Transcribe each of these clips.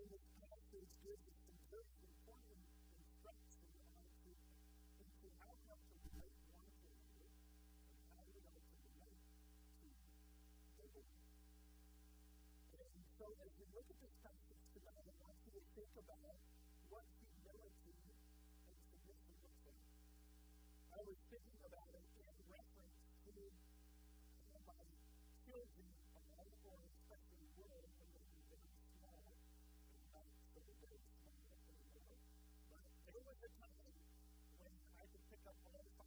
in this passage, us some very important instruction on to, into how to relate one to another and how we are to relate to the. And so, as we look at this passage tonight, I want you to think about what humility and submission looks like. I was thinking about it in reference to my children, a time when I could pick up five of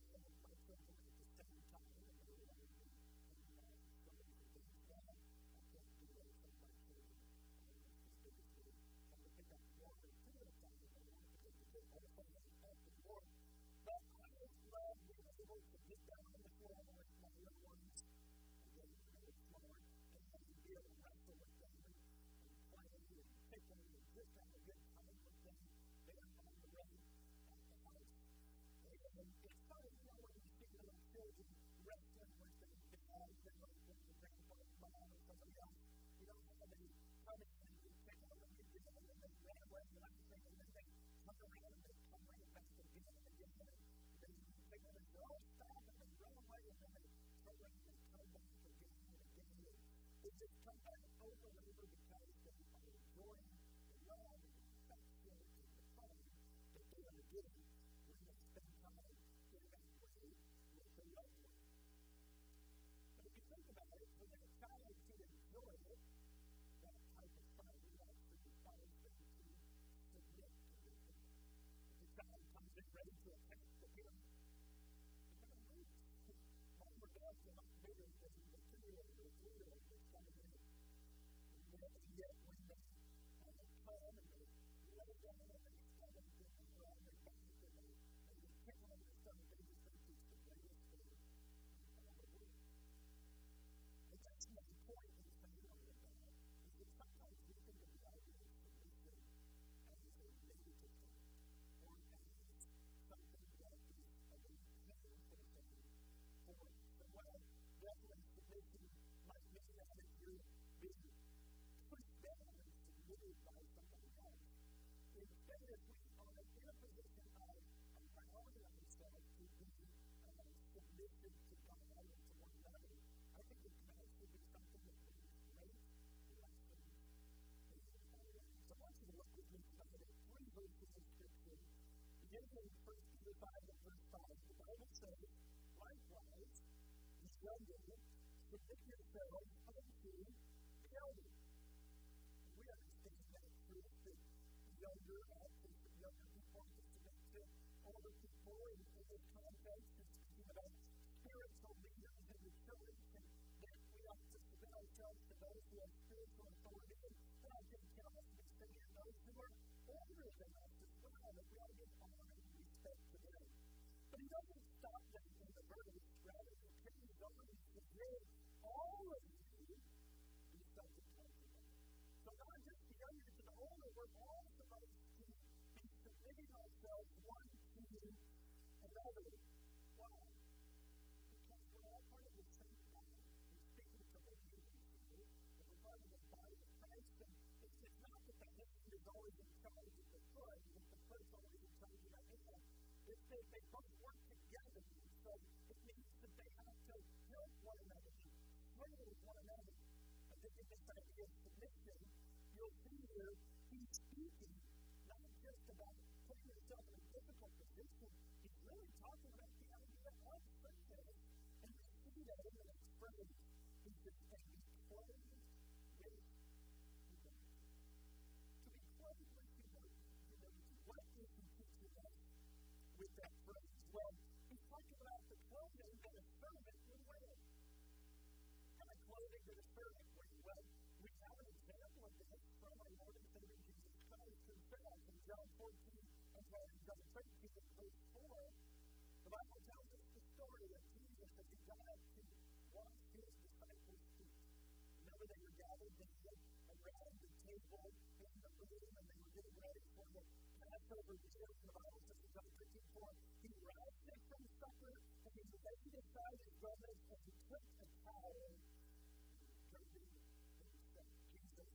um, excited now when we speak about children wrestling with the desires that might be the grandpa or mom or somebody else. We don't have any punishment to pick on them and give them and they ran away and I'm thinking that they come around and they come right back again and again and they think that they all stop and they run away and then they turn around and they come back again and again. They just come back over and over because they are enjoying and yet we may. Come and lay down made by somebody else. Instead, we are in a position of allowing ourselves to be uh, submissive to God and to one another. I think it can actually be something that brings great blessings in our lives. So I want you to look with me tonight at three verses of Scripture. Beginning in 1 Peter 5 and verse 5, the Bible says, Likewise, the younger, submit yourselves unto the elder. younger actors, from younger people, just to make to older people in, in this context, is speaking about spiritual leaders in the church, and that we ought to submit ourselves to those who have spiritual authority, and I think John has been saying those who are older than us as well, that we ought to give honor and respect to them. But he doesn't is always in charge of the foot, and the foot's always in charge of the hand. It says they both work together, so it means that they have to help one another, to swing with one another. And this is this idea of submission. You'll see here, he's speaking not just about putting yourself in a difficult position, he's really talking about the idea of service. And we see that in the next phrase. He says, and be clothed Well, he's talking about the clothing that a servant would wear. Kind of clothing that a servant would wear? We have an example of this from our Lord and Savior Jesus Christ himself in John 14, I'm sorry, John 13, verse 4. The Bible tells us the story of Jesus as he got up to wash his disciples' feet. Remember, they were gathered there around the table in the room, and they were getting ready for the Passover. And the Bible says in John 13, 4, he then he decided, brothers, to he the towel, girded himself. Jesus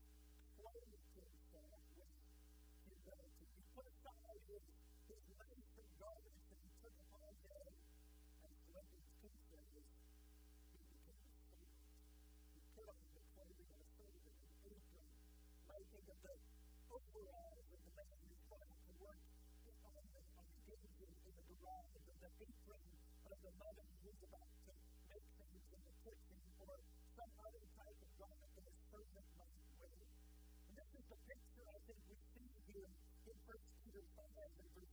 clothed himself with humility. He put aside his, his garments and he took upon him, and Philippians 2 says, he became a servant. He put on the clothing of a servant, an apron. You think of the overalls of the man who's trying to work on the, on the engine in the garage, or the apron of the mother is about to make things in the kitchen or some other type of garment that a servant might wear. And this is the picture I think we see here in 1 Peter 5 and verse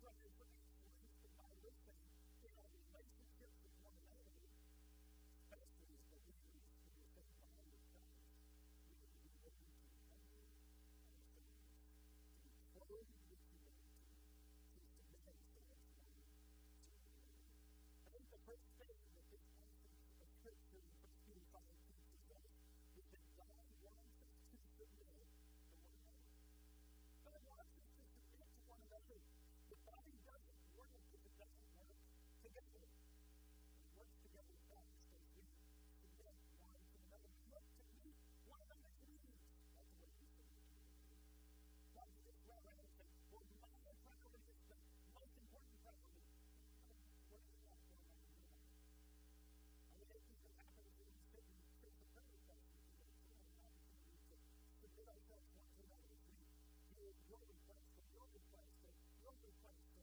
resurrection is by listening to our relationships with place.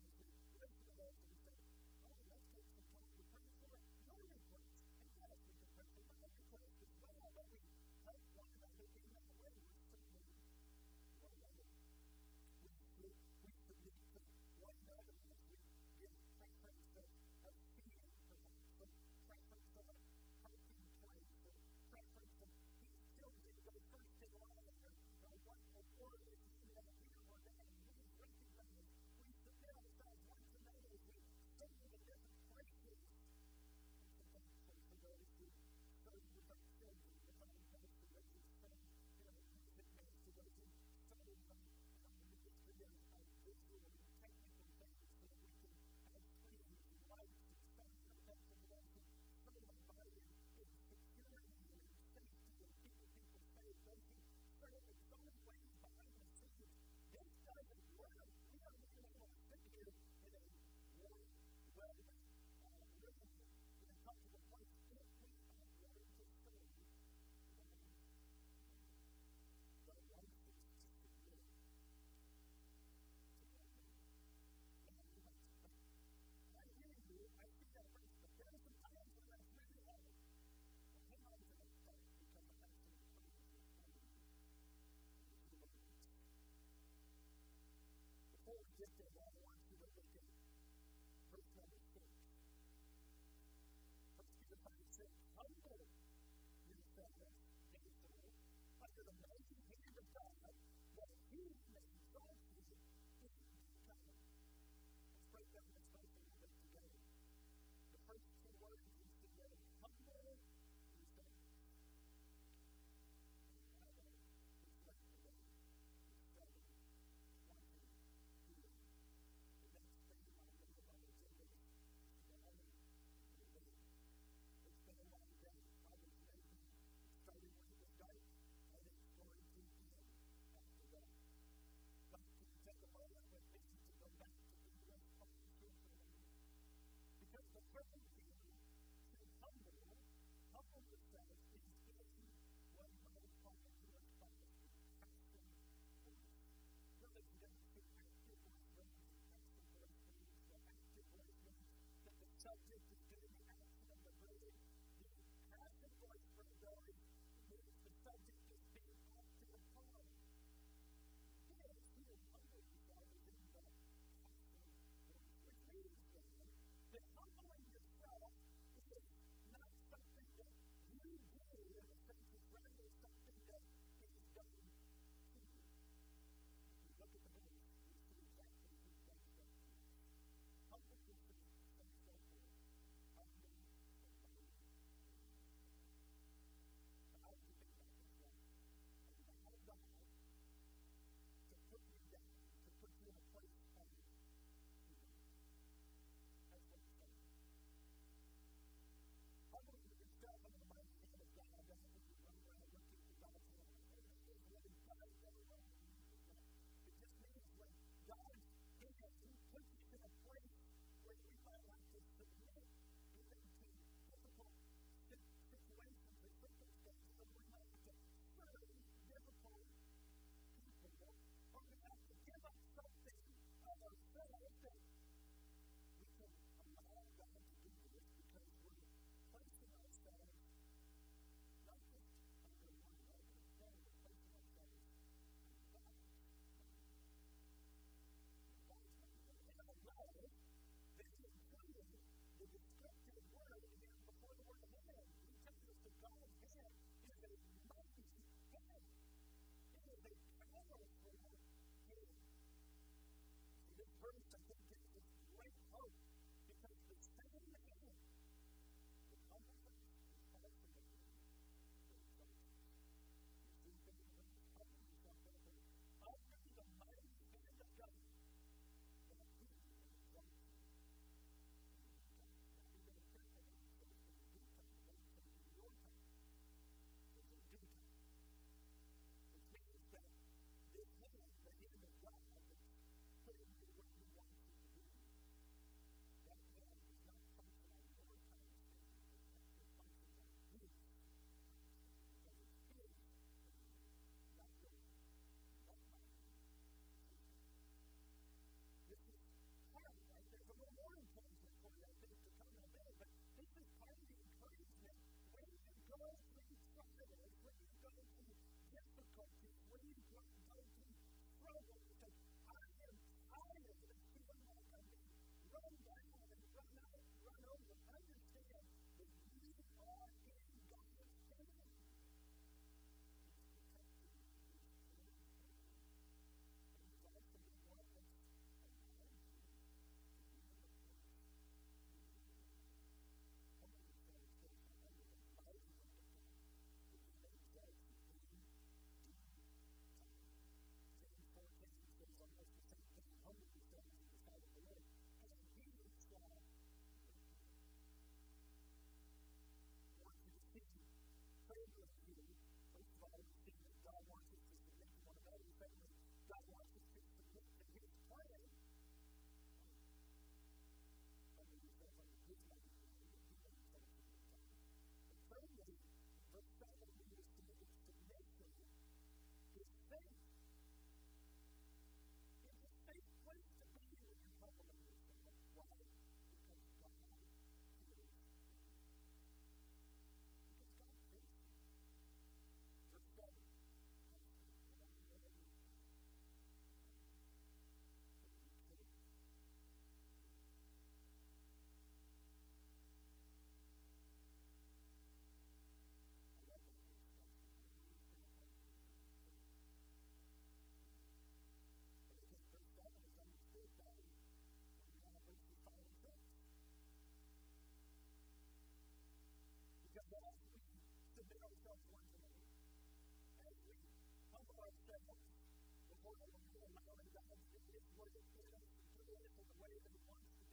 person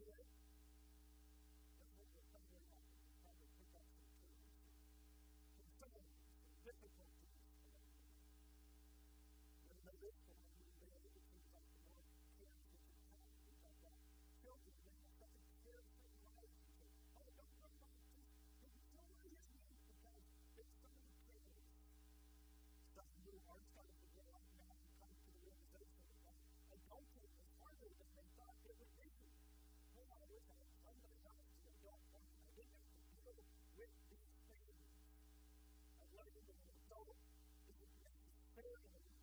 good. Doesn't make it better difficulties along the way. When they live for with these things. And what is an adult is an experiment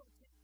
politics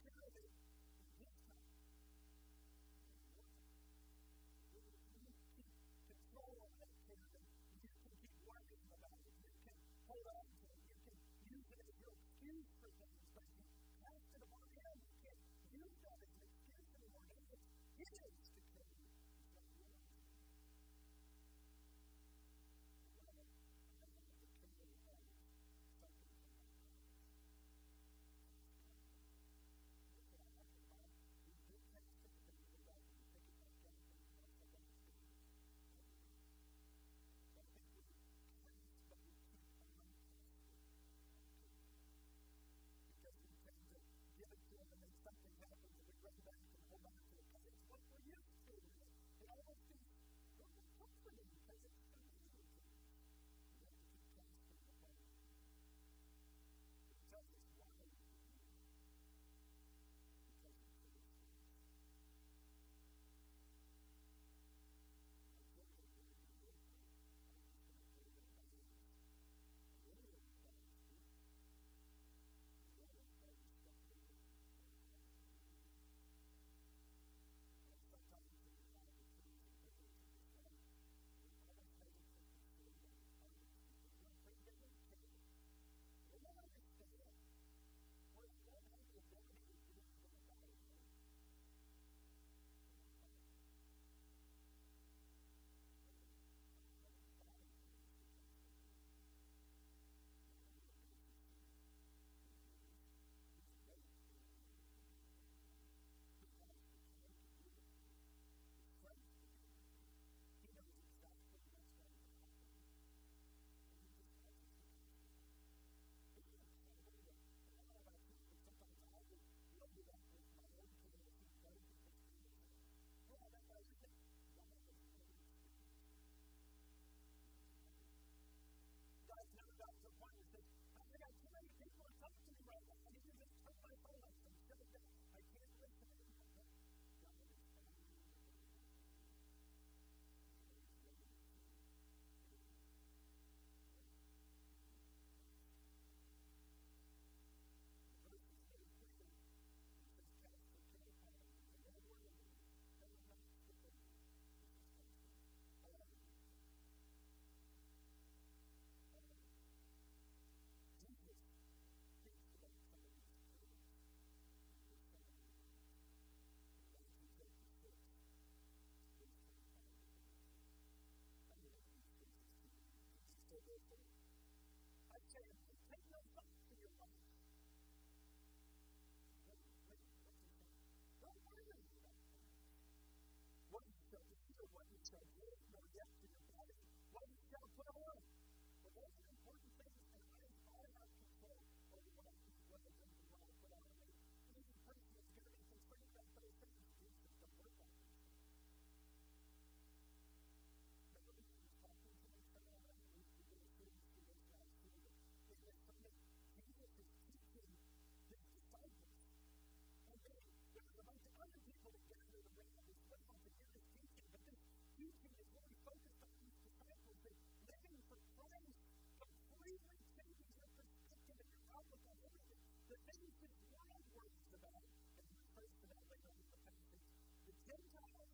said, There is no yes to that many could find words about, and we refer to that later in the passage, the Gentiles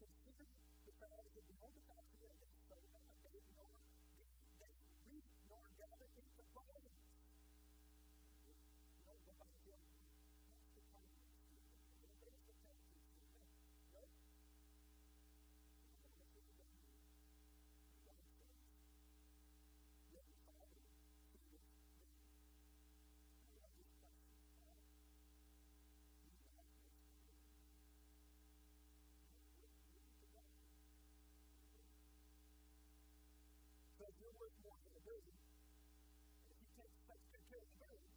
just very, very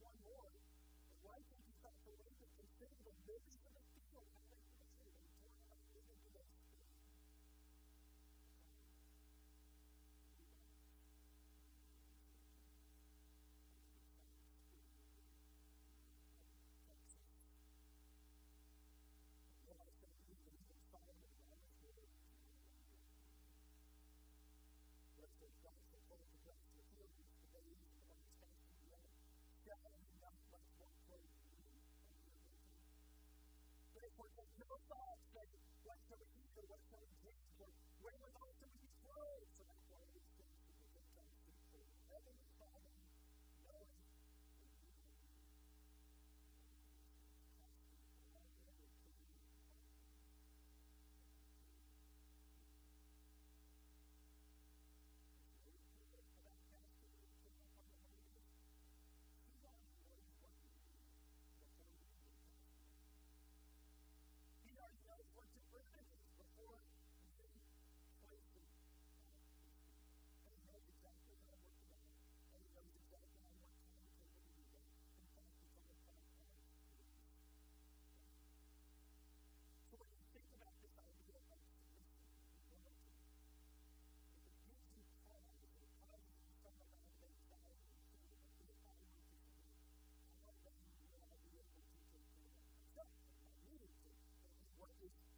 one word. The wife will be such a way to consider the lilies of the field, was of no thought, said, What shall we eat or what shall we drink,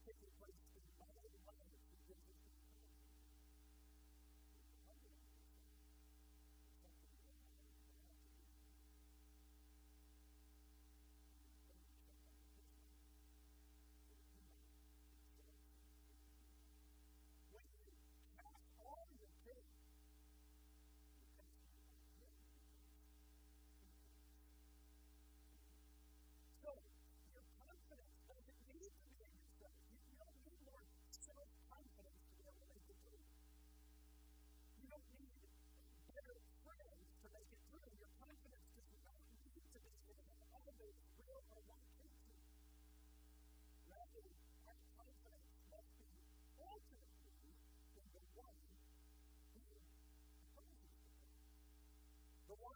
taking place one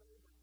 favorite